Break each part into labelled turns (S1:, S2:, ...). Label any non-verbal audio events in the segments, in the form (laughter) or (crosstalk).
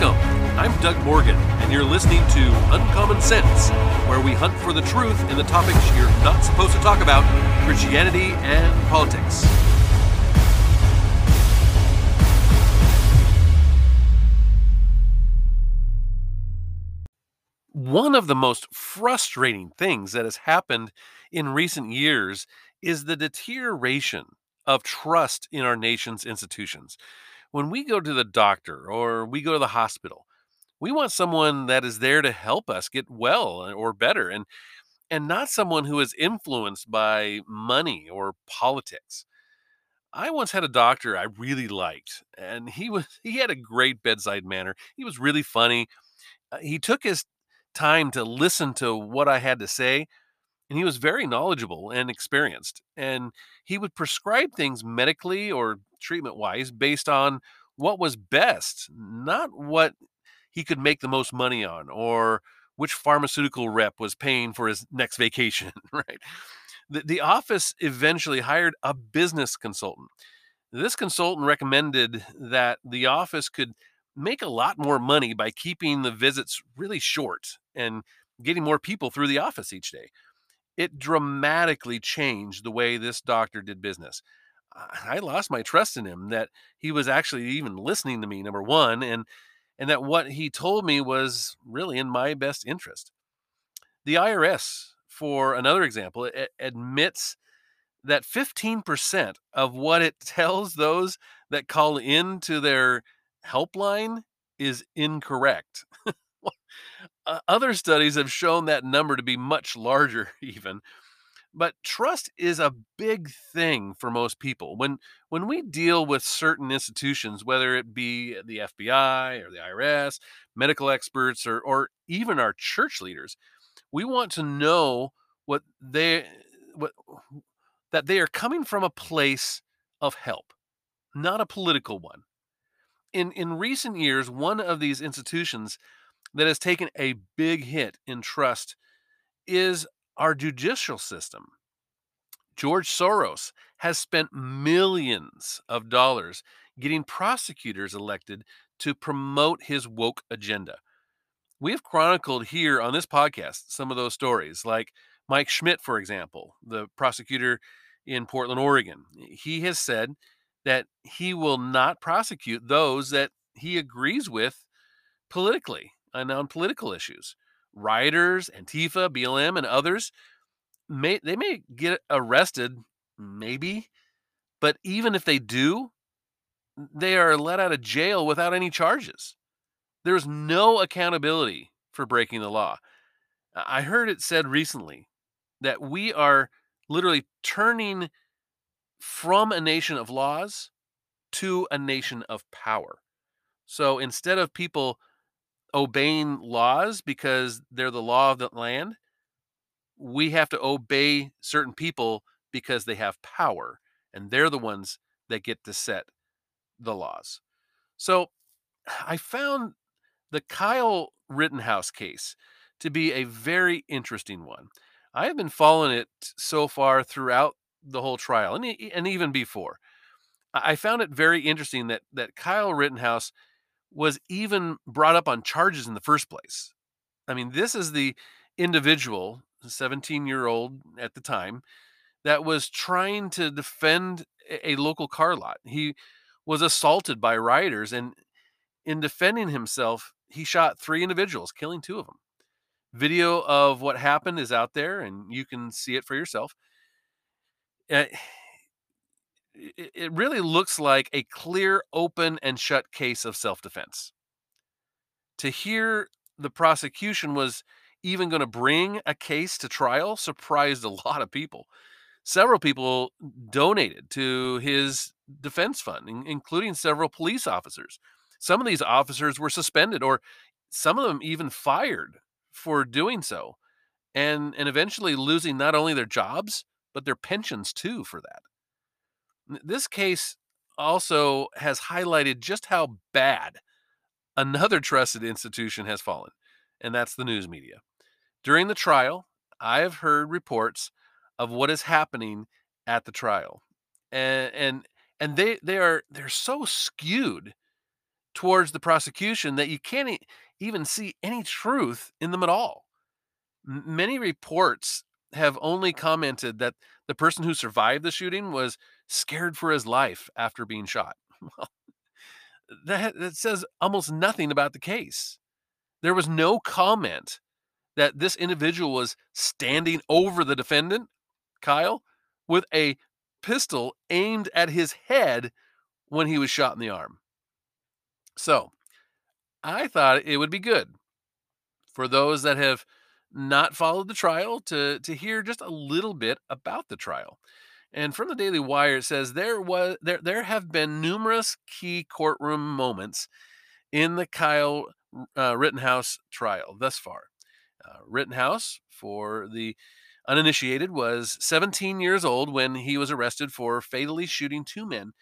S1: Welcome. I'm Doug Morgan, and you're listening to Uncommon Sense, where we hunt for the truth in the topics you're not supposed to talk about Christianity and politics. One of the most frustrating things that has happened in recent years is the deterioration of trust in our nation's institutions. When we go to the doctor or we go to the hospital, we want someone that is there to help us get well uh, or better and and not someone who is influenced by money or politics. I once had a doctor I really liked and he was (laughs) he had a great bedside manner. He was really funny. Uh, he took his time to listen to what I had to say and he was very knowledgeable and experienced and he would prescribe things medically or treatment wise based on what was best not what he could make the most money on or which pharmaceutical rep was paying for his next vacation (laughs) right? The, the office eventually hired a business consultant. This consultant recommended that the office could make a lot more money by keeping the visits really short and getting more people through the office each day. It dramatically changed the way this doctor did business. I lost my trust in him that he was actually even listening to me, number one, and and that what he told me was really in my best interest. The IRS, for another example, it admits that 15% of what it (laughs) tells those that call in to their helpline is incorrect. (laughs) Uh, other studies have shown that number to be much larger, (laughs) even. But trust is a big thing for most people. When when we deal with certain institutions, whether it be the FBI or the IRS, medical experts, or or even our church leaders, we want to know what they what that they are coming from a place of help, not a political one. In in recent years, one of these institutions that has taken a big hit in trust is our judicial system. George Soros has spent millions of dollars getting prosecutors elected to promote his woke agenda. We have chronicled here on this podcast some of those stories, like Mike Schmidt, for example, the prosecutor in Portland, Oregon. He has said that he will not prosecute those that he agrees with politically and on political issues. Rioters, Antifa, BLM, and others may they may get arrested, maybe, but even if they do, they are let out of jail without any charges. There's no accountability for breaking the law. I heard it said recently that we are literally turning from a nation of laws to a nation of power. So instead of people obeying laws because they're the law of the land. We have to obey certain people because they have power and they're the ones that get to set the laws. So I found the Kyle Rittenhouse case to be a very interesting one. I have been following it so far throughout the whole trial and, and even before. I found it very interesting that that Kyle Rittenhouse was even brought up on charges in the first place. I mean, this is the individual, 17 year old at the time, that was trying to defend a local car lot. He was assaulted by rioters, and in defending himself, he shot three individuals, killing two of them. Video of what happened is out there, and you can see it for yourself. Eh, It really looks like a clear, open, and shut case of self defense. To hear the prosecution was even going to bring a case to trial surprised a (laughs) lot of people. Several people donated to his defense fund, including several police officers. Some of these officers were suspended, or some of them even fired for doing so, and, and eventually losing not only their jobs, but their pensions too for that. This case also has highlighted just how bad another trusted institution has fallen, and that's the news media. During the trial, I have heard reports of what is happening at the trial. And and and they they are they're so skewed towards the prosecution that you can't even see any truth in them at all. Many reports have only commented that the person who survived the shooting was scared for his life after being shot. (laughs) Well, that, that says almost nothing about the case. There was no comment that this individual was standing over the defendant, Kyle, with a pistol aimed at his head when he was shot in the arm. So I thought it would be good for those that have not followed the trial to, to hear just a little bit about the trial. And from the Daily Wire, it says there was there there have been numerous key courtroom moments in the Kyle uh, Rittenhouse trial thus far. Uh, Rittenhouse, for the uninitiated, was 17 years old when he was arrested for fatally shooting two men,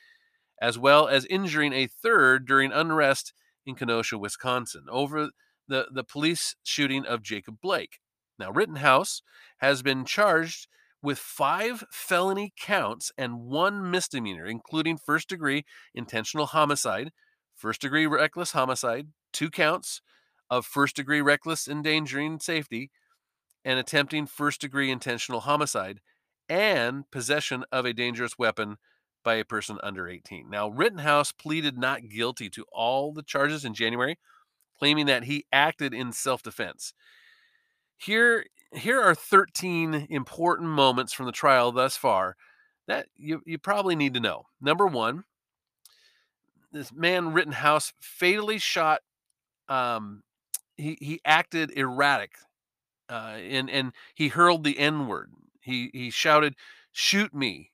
S1: as well as injuring a third during unrest in Kenosha, Wisconsin, over the, the police shooting of Jacob Blake. Now, Rittenhouse has been charged with five felony counts and one misdemeanor, including first degree intentional homicide, first degree reckless homicide, two counts of first degree reckless endangering safety, and attempting first degree intentional homicide, and possession of a dangerous weapon by a person under 18. Now, Rittenhouse pleaded not guilty to all the charges in January, claiming that he acted in self defense. Here, here are 13 important moments from the trial thus far that you, you probably need to know. Number one, this man Rittenhouse fatally shot. Um, he he acted erratic, uh, and and he hurled the N word. He he shouted, "Shoot me!"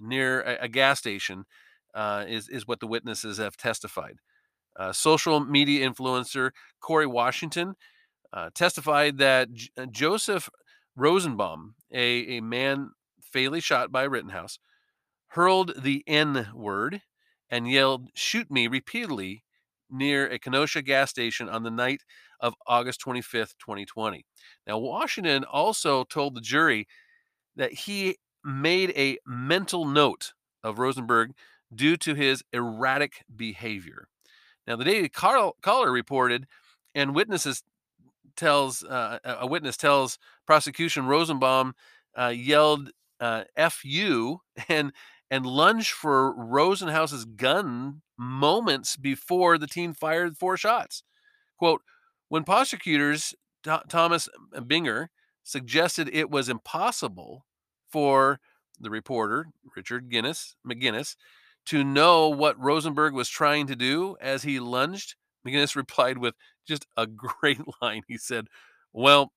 S1: near a, a gas station. Uh, is is what the witnesses have testified. Uh, social media influencer Corey Washington uh, testified that J- uh, Joseph Rosenbaum, a, a man fatally shot by Rittenhouse, hurled the N word and yelled, Shoot me repeatedly near a Kenosha gas station on the night of August 25th, 2020. Now, Washington also told the jury that he made a mental note of Rosenberg due to his erratic behavior. Now, the Daily carl Caller reported, and witnesses tells uh, a witness tells prosecution Rosenbaum uh, yelled uh, "F you" (laughs) and and lunged for Rosenhouse's gun moments before the teen fired four shots. Quote: When prosecutors Th- Thomas Binger suggested it was impossible for the reporter Richard Guinness McGinnis to know what Rosenberg was trying to do as he lunged, McGinnis replied with just a great (laughs) line. He said, Well,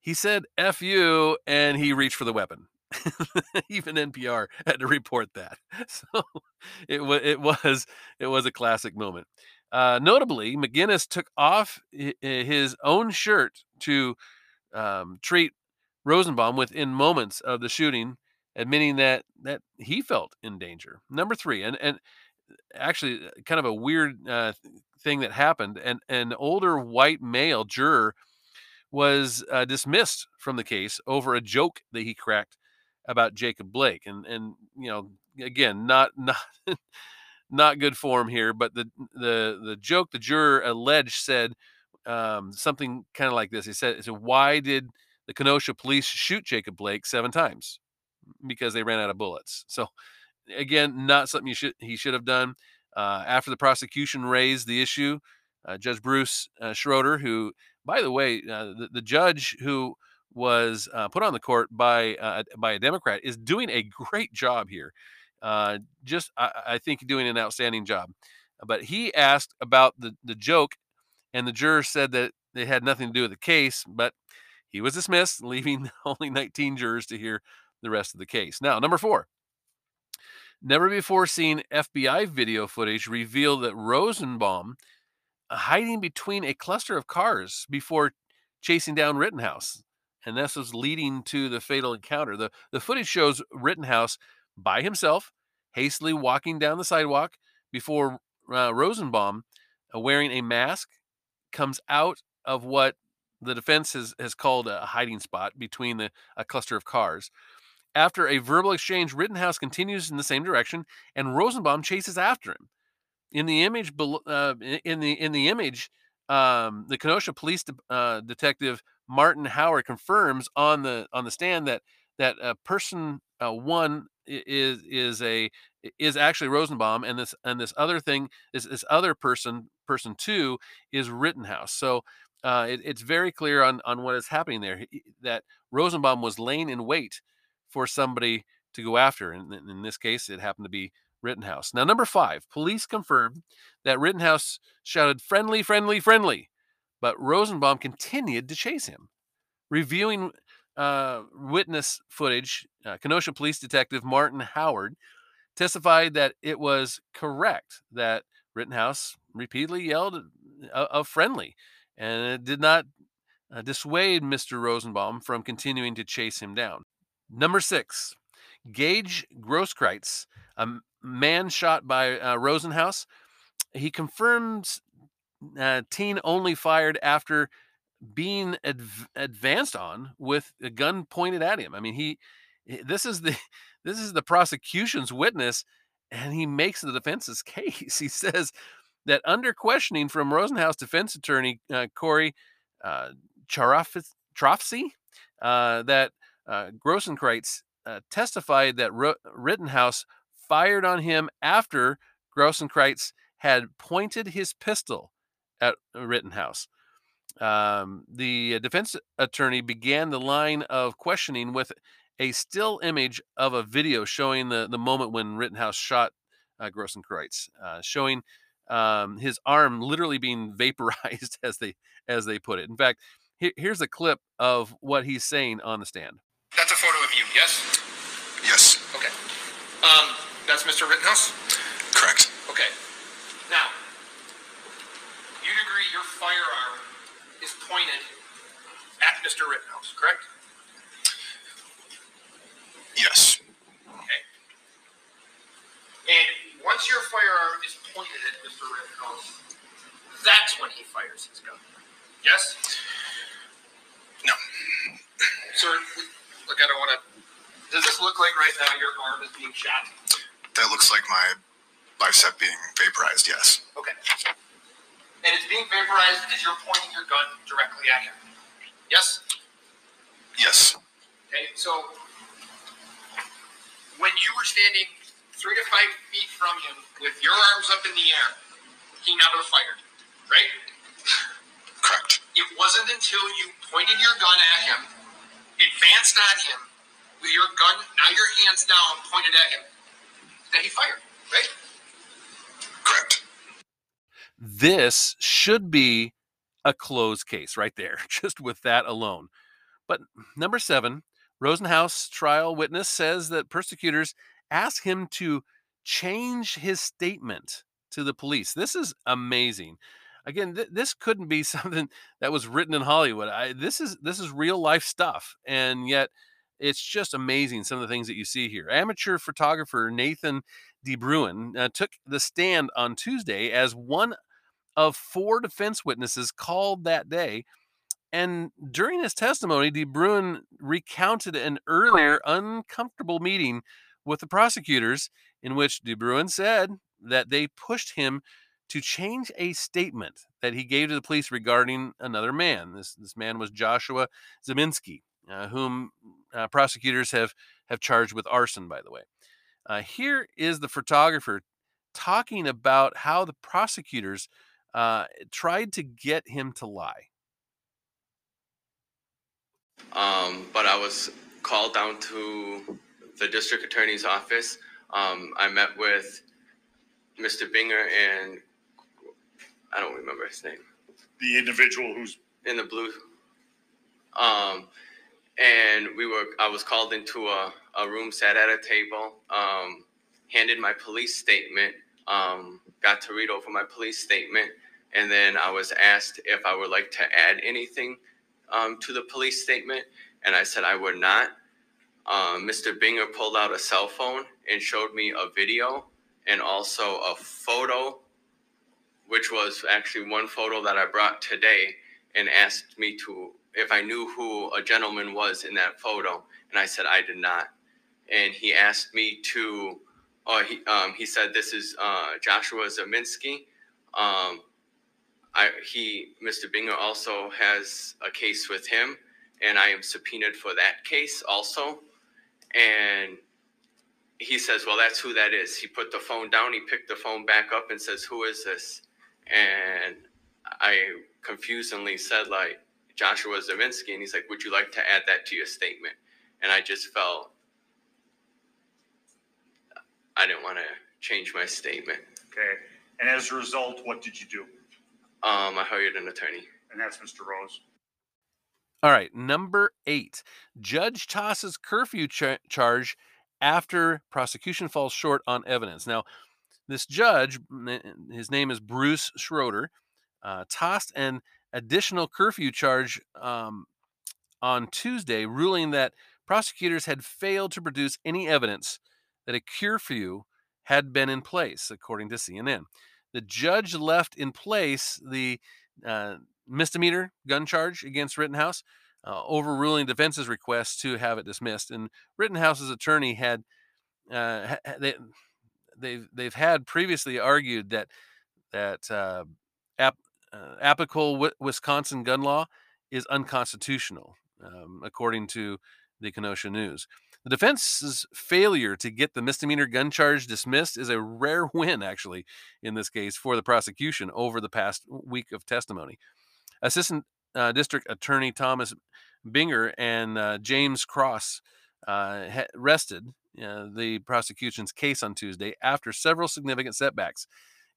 S1: he said F you, and he reached for the weapon. (laughs) Even NPR had to report that. (laughs) So it, w- it was it was a classic moment. Uh, notably, McGinnis took off his own shirt to um, treat Rosenbaum within moments of the shooting, admitting that that he felt in danger. Number three, and and actually kind of a weird uh, thing that happened. And an older white male juror was uh, dismissed from the case over a joke that he cracked about Jacob Blake. And and you know, again, not (laughs) not not good form here, but the the the joke the juror alleged said um, something kind of like this. He said, "So why did the Kenosha police shoot Jacob Blake seven times? Because they ran out of bullets." So again, not something you should he should have done. Uh, after the prosecution raised the issue, uh, Judge Bruce uh, Schroeder, who, by the way, uh, the, the, judge who was uh, put on the court by by a Democrat, is doing a great job here. just, I, I, think, doing an outstanding job. But he asked about the the joke, and the juror said that it had nothing to do with the case. But he was dismissed, (laughs) leaving only 19 jurors to hear the rest of the case. Now, number four. Never before seen FBI video footage revealed that Rosenbaum uh, hiding between a cluster of cars before chasing down Rittenhouse. And this was leading to the fatal encounter. The, the footage shows Rittenhouse by himself, hastily walking down the sidewalk before uh, Rosenbaum, uh, wearing a mask, comes out of what the defense has, has called a hiding spot between the, a cluster of cars. After a verbal exchange, Rittenhouse continues in the same direction, and Rosenbaum chases after him. In the image, uh, in the in the image, um, the Kenosha Police de- uh, Detective Martin Howard confirms on the on the stand that that uh, person uh, one is is a is actually Rosenbaum, and this and this other thing is this other person person two is Rittenhouse. So uh, it, it's very clear on on what is happening there that Rosenbaum was laying in wait for somebody to go after. And in this case, it happened to be Rittenhouse. Now, number five, police confirmed that Rittenhouse shouted "friendly, friendly, friendly," but Rosenbaum continued to chase him. Reviewing uh, witness footage, uh, Kenosha Police Detective Martin Howard testified that it was correct that Rittenhouse repeatedly yelled uh, of friendly, and it did not uh, dissuade Mr. Rosenbaum from continuing to chase him down. Number six, Gage Grosskreutz, a man shot by uh, Rosenhaus, he confirms uh, Teen only fired after being adv- advanced on with a gun pointed at him. I mean, he this is the (laughs) this is the prosecution's witness, and he makes the defense's (laughs) case. He says that under questioning from Rosenhaus defense attorney uh, Corey uh, Chirafisi, uh, that uh, uh, testified that R- Rittenhouse fired on him after Grossenkreutz had pointed his pistol at Rittenhouse. Um, the defense attorney began the line of questioning with a still image of a video showing the, the moment when Rittenhouse shot uh, uh, showing um, his arm literally being (laughs) vaporized, as they as they put it. In fact, here, here's a clip of what he's saying on the stand.
S2: That's a photo of you, yes?
S3: Yes.
S2: Okay. Um, that's Mr. Rittenhouse?
S3: Correct.
S2: Okay. Now, you'd agree your firearm is pointed at Mr. Rittenhouse, correct?
S3: Yes.
S2: Okay. And once your firearm is pointed at Mr. Rittenhouse, that's when he fires his gun. Yes?
S3: No.
S2: Sir, look, I don't want to. Does this look like right now your arm is being shot?
S3: That looks like my bicep being vaporized, yes.
S2: Okay. And it's being vaporized as you're pointing your gun directly at him. Yes?
S3: Yes.
S2: Okay, so when you were standing three to five feet from him with your arms up in the air, he never fired, right?
S3: Correct.
S2: It wasn't until you pointed your gun at him, advanced on him, with your gun, now your hands down, pointed at him, that he fired, right?
S3: Correct.
S1: This should be a closed case right there, (laughs) just with that alone. But number seven, Rosenhaus trial witness says that persecutors asked him to change his statement to the police. This is amazing. Again, th- this couldn't be (laughs) something that was written in Hollywood. I, this is this is real life stuff, and yet it's just amazing some of the things that you see here. Amateur photographer Nathan DeBruin uh, took the stand on Tuesday as one of four defense witnesses called that day and during his testimony, De Bruin recounted an earlier uncomfortable meeting with the prosecutors in which De Bruin said that they pushed him to change a statement that he gave to the police regarding another man. This, this man was Joshua Ziminski, uh, whom uh, prosecutors have, have charged with arson, by the way. Uh, here is the photographer talking about how the prosecutors uh, tried to get him to lie.
S4: Um, but I was called down to the district attorney's office. Um, I met with Mr. Binger and I don't remember his name.
S5: The individual who's
S4: in the blue. Um, and we were. I was called into a, a room, sat at a table, um, handed my police statement, um, got to read over my police statement, and then I was asked if I would like to add anything um, to the police statement, and I said I would not. Um, Mr. Binger pulled out a cell phone and showed me a video and also a photo, which was actually one photo that I brought today, and asked me to if I knew who a gentleman was in that photo, and I said I did not. And he asked me to oh, he um, he said this is uh, Joshua Ziminski. Um, I he Mr. Binger also has a case with him, and I am subpoenaed for that case also. And he says, "Well, that's who that is." He put the phone down. He picked the phone back up and says, "Who is this?" And I confusingly said, "Like Joshua Ziminski," and he's like, "Would you like to add that to your statement?" And I just felt I didn't want to change my statement.
S5: Okay. And as a result, what did you do?
S4: Um, I hired an attorney.
S5: And that's Mr. Rose.
S1: All right, number eight. Judge tosses curfew cha- charge after prosecution falls short on evidence. Now, this judge, his name is Bruce Schroeder, uh, tossed an additional curfew charge um, on Tuesday, ruling that prosecutors had failed to produce any evidence that a curfew had been in place, according to CNN. The judge left in place the uh, misdemeanor gun charge against Rittenhouse, uh, overruling defense's request to have it dismissed. And Rittenhouse's attorney had uh, they they've they've had previously argued that that uh, ap- uh, applicable w- Wisconsin gun law is unconstitutional, um, according to the Kenosha News. The defense's failure to get the misdemeanor gun charge dismissed is a rare (laughs) win, actually, in this case for the prosecution over the past week of testimony. Assistant uh, District Attorney Thomas Binger and uh, James Kraus uh, rested uh, the prosecution's case on Tuesday after several significant setbacks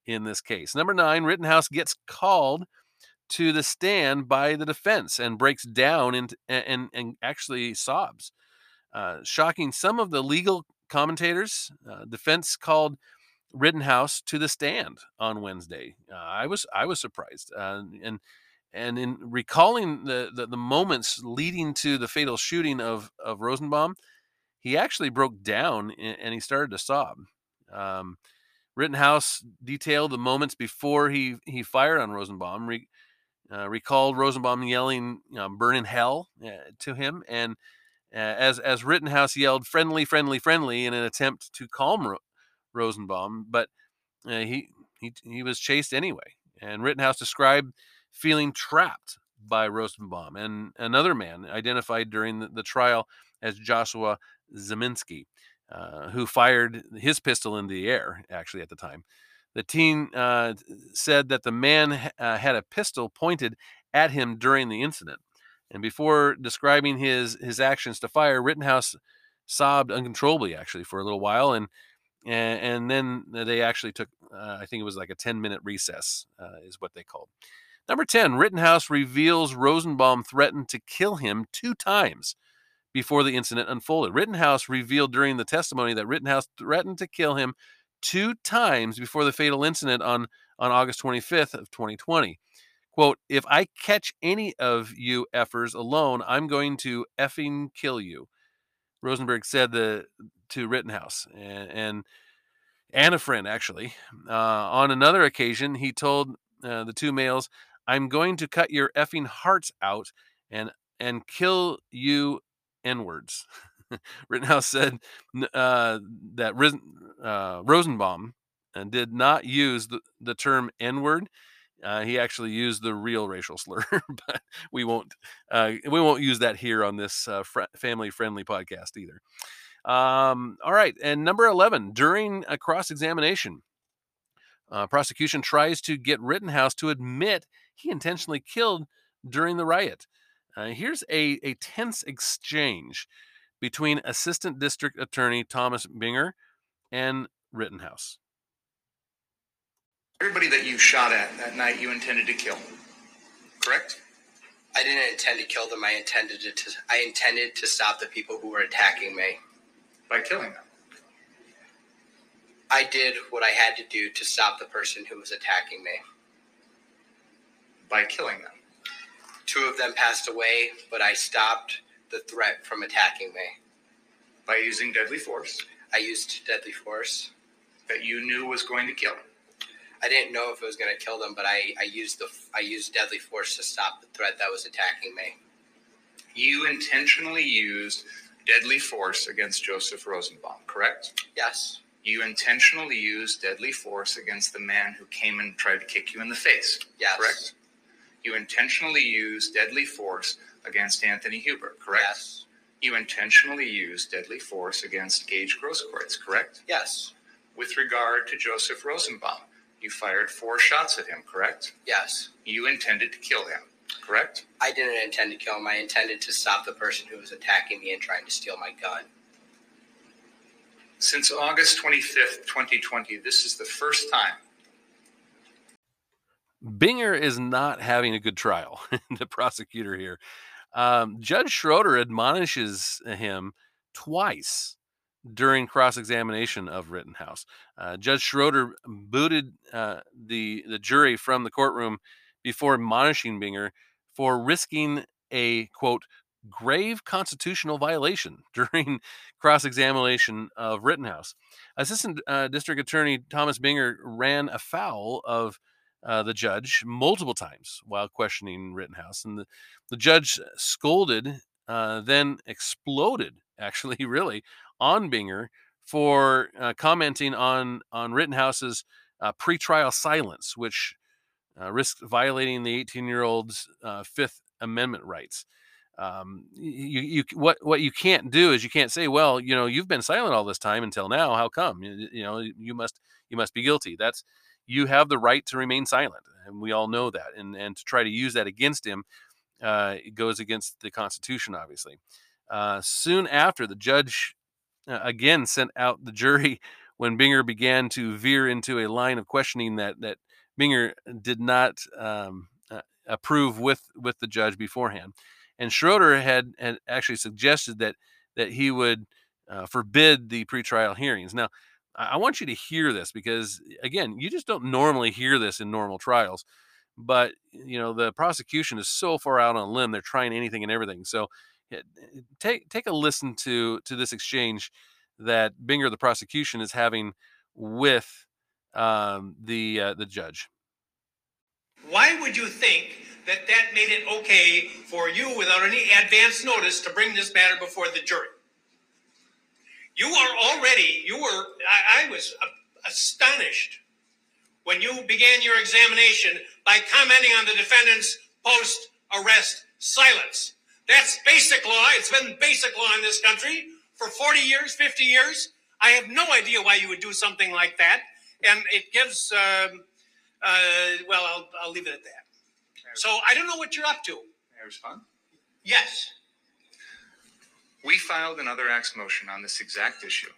S1: in this case. Number nine, Rittenhouse gets called to the stand by the defense and breaks down and and, and actually sobs. Uh, shocking some of the legal commentators, uh, defense called Rittenhouse to the stand on Wednesday. Uh, I was I was surprised, uh, and and in recalling the, the, the moments leading to the fatal shooting of of Rosenbaum, he actually broke down and, he started to sob. Um, Rittenhouse detailed the moments before he he fired on Rosenbaum. Re, uh, recalled Rosenbaum yelling "Burn in hell" uh, to him, and uh, as as Rittenhouse yelled "friendly, friendly, friendly" in an attempt to calm Ro- Rosenbaum, but uh, he he he was chased anyway. And Rittenhouse described feeling trapped by Rosenbaum and another man identified during the, the trial as Joshua Ziminski, uh, who fired his pistol in the air actually at the time. The teen uh, said that the man uh, had a pistol pointed at him during the incident. And before describing his his actions to fire, Rittenhouse sobbed uncontrollably actually for a little while, and and, and then they actually took uh, I think it was like a ten minute recess is what they called. Number ten, Rittenhouse reveals Rosenbaum threatened to kill him two times before the incident unfolded. Rittenhouse revealed during the testimony that Rittenhouse threatened to kill him two times before the fatal incident on on August 25th of 2020 quote, if I catch any of you effers alone, I'm going to effing kill you. Rosenberg said the to Rittenhouse and, and, and a friend actually. Uh, on another occasion, he told uh, the two males, "I'm going to cut your effing hearts out and and kill you n-words." (laughs) Rittenhouse said uh, that uh, Rosenbaum uh, did not use the, the term n-word uh, he actually used the real racial slur, (laughs) but we won't uh, we won't use that here on this uh, fr- family friendly podcast either. Um, all right, and number eleven during a cross examination, prosecution tries to get Rittenhouse to admit he intentionally killed during the riot. Uh, here's a, a tense exchange between Assistant District Attorney Thomas Binger and Rittenhouse.
S2: Everybody that you shot at that night, you intended to kill, correct?
S6: I didn't intend to kill them. I intended to. I intended to stop the people who were attacking me.
S2: By killing them.
S6: I did what I had to do to stop the person who was attacking me.
S2: By killing them.
S6: Two of them passed away, but I stopped the threat from attacking me.
S2: By using deadly force.
S6: I used deadly force.
S2: That you knew was going to kill.
S6: I didn't know if it was going to kill them, but I, I used the I used deadly force to stop the threat that was attacking me.
S2: You intentionally used deadly force against Joseph Rosenbaum, correct?
S6: Yes.
S7: You intentionally used deadly force against the man who came and tried to kick you in the face.
S6: Yes.
S7: Correct. You intentionally used deadly force against Anthony Huber. Correct.
S6: Yes.
S7: You intentionally used deadly force against Gage Grosskreutz. Correct.
S6: Yes.
S7: With regard to Joseph Rosenbaum, you fired four shots at him. Correct.
S6: Yes.
S7: You intended to kill him. Correct.
S6: I didn't intend to kill him. I intended to stop the person who was attacking me and trying to steal my gun.
S7: Since August 25th, 2020, this is the first time
S1: Binger is not having a good trial. (laughs) the prosecutor here, um, Judge Schroeder admonishes him twice during cross-examination of Rittenhouse. Uh, Judge Schroeder booted uh, the the jury from the courtroom before admonishing Binger for risking a quote grave constitutional violation (laughs) during cross-examination of Rittenhouse. Assistant uh, District Attorney Thomas Binger ran afoul of uh, the judge multiple times while questioning Rittenhouse, and the, the judge scolded, uh, then exploded, (laughs) actually, really, on Binger for uh, commenting on on Rittenhouse's uh, pretrial silence, which uh, risked violating the 18 year old's Fifth Amendment rights. Um, you, you, what, what you can't do is you can't say, well, you know, you've been silent all this time until now. How come? You, you know, you must, you must be guilty. That's, you have the right to remain silent, and we all know that. And and to try to use that against him, uh, it goes against the Constitution, obviously. Uh, soon after, the judge uh, again sent out the jury (laughs) when Binger began to veer into a line of questioning that that Binger did not um, uh, approve with with the judge beforehand. And Schroeder had had actually suggested that that he would uh, forbid the pretrial hearings. Now, I want you to hear this because again, you just don't normally hear this in normal trials. But you know, the prosecution is so far out on a limb; they're trying anything and everything. So, take take a listen to to this exchange that Binger, the prosecution, is having with um, the uh, the judge.
S8: Why would you think that that made it okay for you, without any advance notice, to bring this matter before the jury? You are already, you were, I, I was astonished when you began your examination by commenting on the defendant's post arrest silence. That's basic law. It's been basic law in this country for 40 years, 50 years. I have no idea why you would do something like that. And it gives, um, uh, well, I'll, I'll leave it at that. So I don't know what you're up to.
S7: May I respond?
S8: Yes.
S7: We filed another acts motion on this exact issue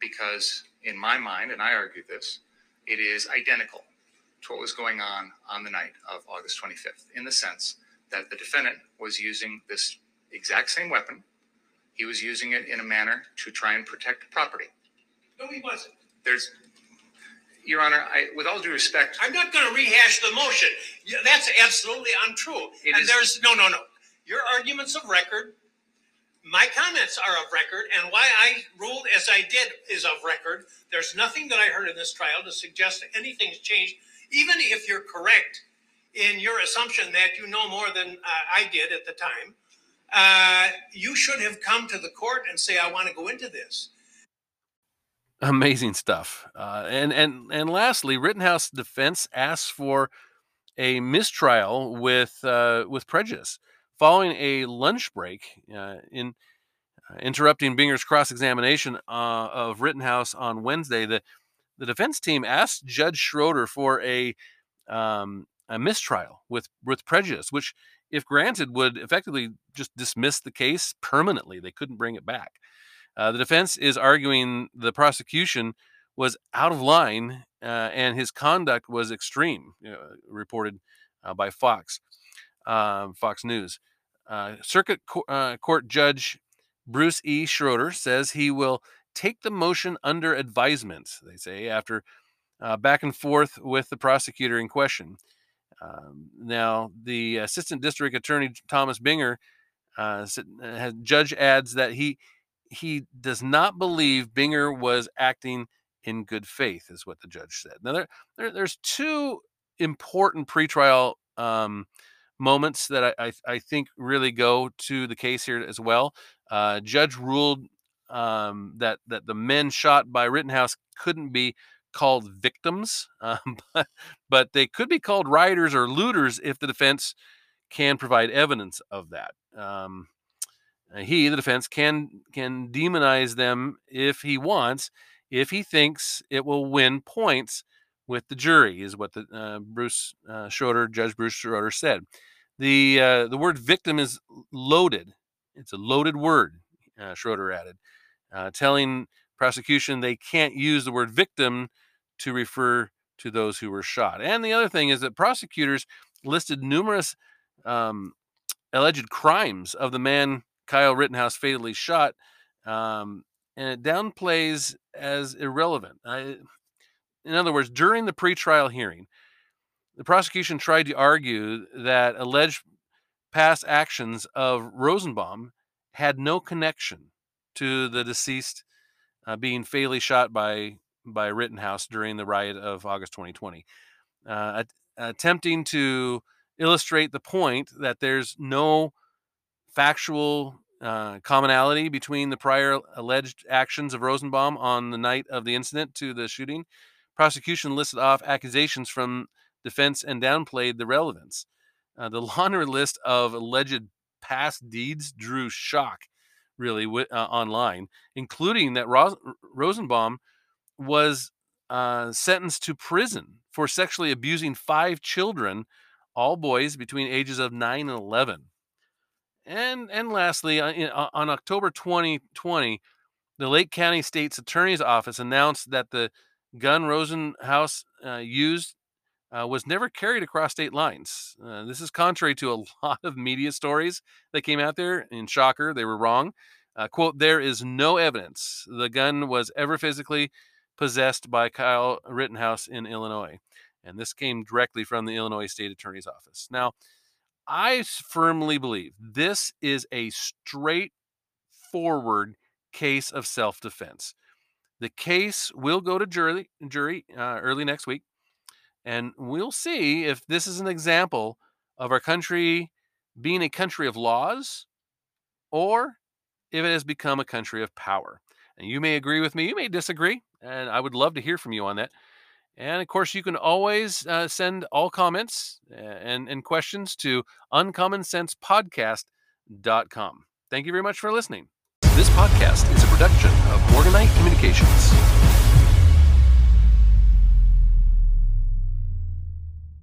S7: because, in my mind, and I argue this, it is identical to what was going on on the night of August 25th, in the sense that the defendant was using this exact same weapon. He was using it in a manner to try and protect property.
S8: No, he wasn't.
S7: There's, Your Honor, I, with all due respect,
S8: I'm not going to rehash the motion. Yeah, That's absolutely untrue.
S7: It
S8: and
S7: is-
S8: there's no, no, no. Your arguments of record, my comments are of record, and why I ruled as I did is of record. There's nothing that I heard in this trial to suggest that anything's changed, even if you're correct in your assumption that you know more than uh, I did at the time. Uh, you should have come to the court and say, I want to go into this.
S1: amazing stuff. Uh, and and and lastly, Rittenhouse defense asks for a mistrial with uh, with prejudice following a lunch break uh, in uh, interrupting Binger's cross examination uh, of Rittenhouse on Wednesday. The the defense team asked Judge Schroeder for a um, a mistrial with with prejudice, which, if granted, would effectively just dismiss the case permanently. They couldn't bring it back. Uh, the defense is arguing the prosecution was out of line uh, and his conduct was extreme, know, reported uh, by Fox, um, Fox News. Uh, Circuit Co- uh, Court Judge Bruce E. Schroeder says he will take the motion under advisement, they say, after uh, back and forth with the prosecutor in question. Um, now, the Assistant District Attorney Thomas Binger, uh, judge adds that he he does not believe Binger was acting in good faith, is what the judge said. Now, there, there there's two important pretrial um, moments that I, I, I think really go to the case here as well. Uh, judge ruled um, that that the men shot by Rittenhouse couldn't be called victims, um, (laughs) but, but they could be called rioters or looters if the defense can provide evidence of that. Um, he, the defense, can can demonize them if he wants, if he thinks it will win points with the jury, is what the uh, Bruce uh, Schroeder, Judge Bruce Schroeder said. The uh, the word victim is loaded. It's a loaded word. Uh, Schroeder added, uh, telling prosecution they can't use the word victim to refer to those who were shot. And the other thing is that prosecutors listed numerous um, alleged crimes of the man Kyle Rittenhouse fatally shot, um, and it downplays as irrelevant. I, in other words, during the pretrial hearing, the prosecution tried to argue that alleged past actions of Rosenbaum had no connection to the deceased uh, being fatally shot by by Rittenhouse during the riot of August 2020, uh, attempting to illustrate the point that there's no factual uh, commonality between the prior alleged actions of Rosenbaum on the night of the incident to the shooting. Prosecution listed off accusations from defense and downplayed the relevance. Uh, the (laughs) laundry list of alleged past deeds drew shock, really, uh, online, including that Ros- Rosenbaum was uh, sentenced to prison for sexually abusing five children, all boys between ages of 9 and 11. And, and lastly, uh, in, uh, on October 2020, the Lake County State's Attorney's Office announced that the gun Rosenhouse uh, used uh, was never carried across state lines. Uh, this is contrary to a (laughs) lot of media stories that came out there. In shocker, they were wrong. Uh, quote, there is no evidence the gun was ever physically possessed by Kyle Rittenhouse in Illinois. And this came directly from the Illinois State Attorney's Office. Now, I firmly believe this is a straightforward case of self defense. The case will go to jury, jury uh, early next week, and we'll see if this is an example of our country being a country of laws or if it has become a country of power. And you may agree with me, you may disagree, and I would love to hear from you on that. And of course, you can always uh, send all comments and, and questions to uncommonsensepodcast.com. Thank you very much for listening. This podcast is a production of Morganite Communications.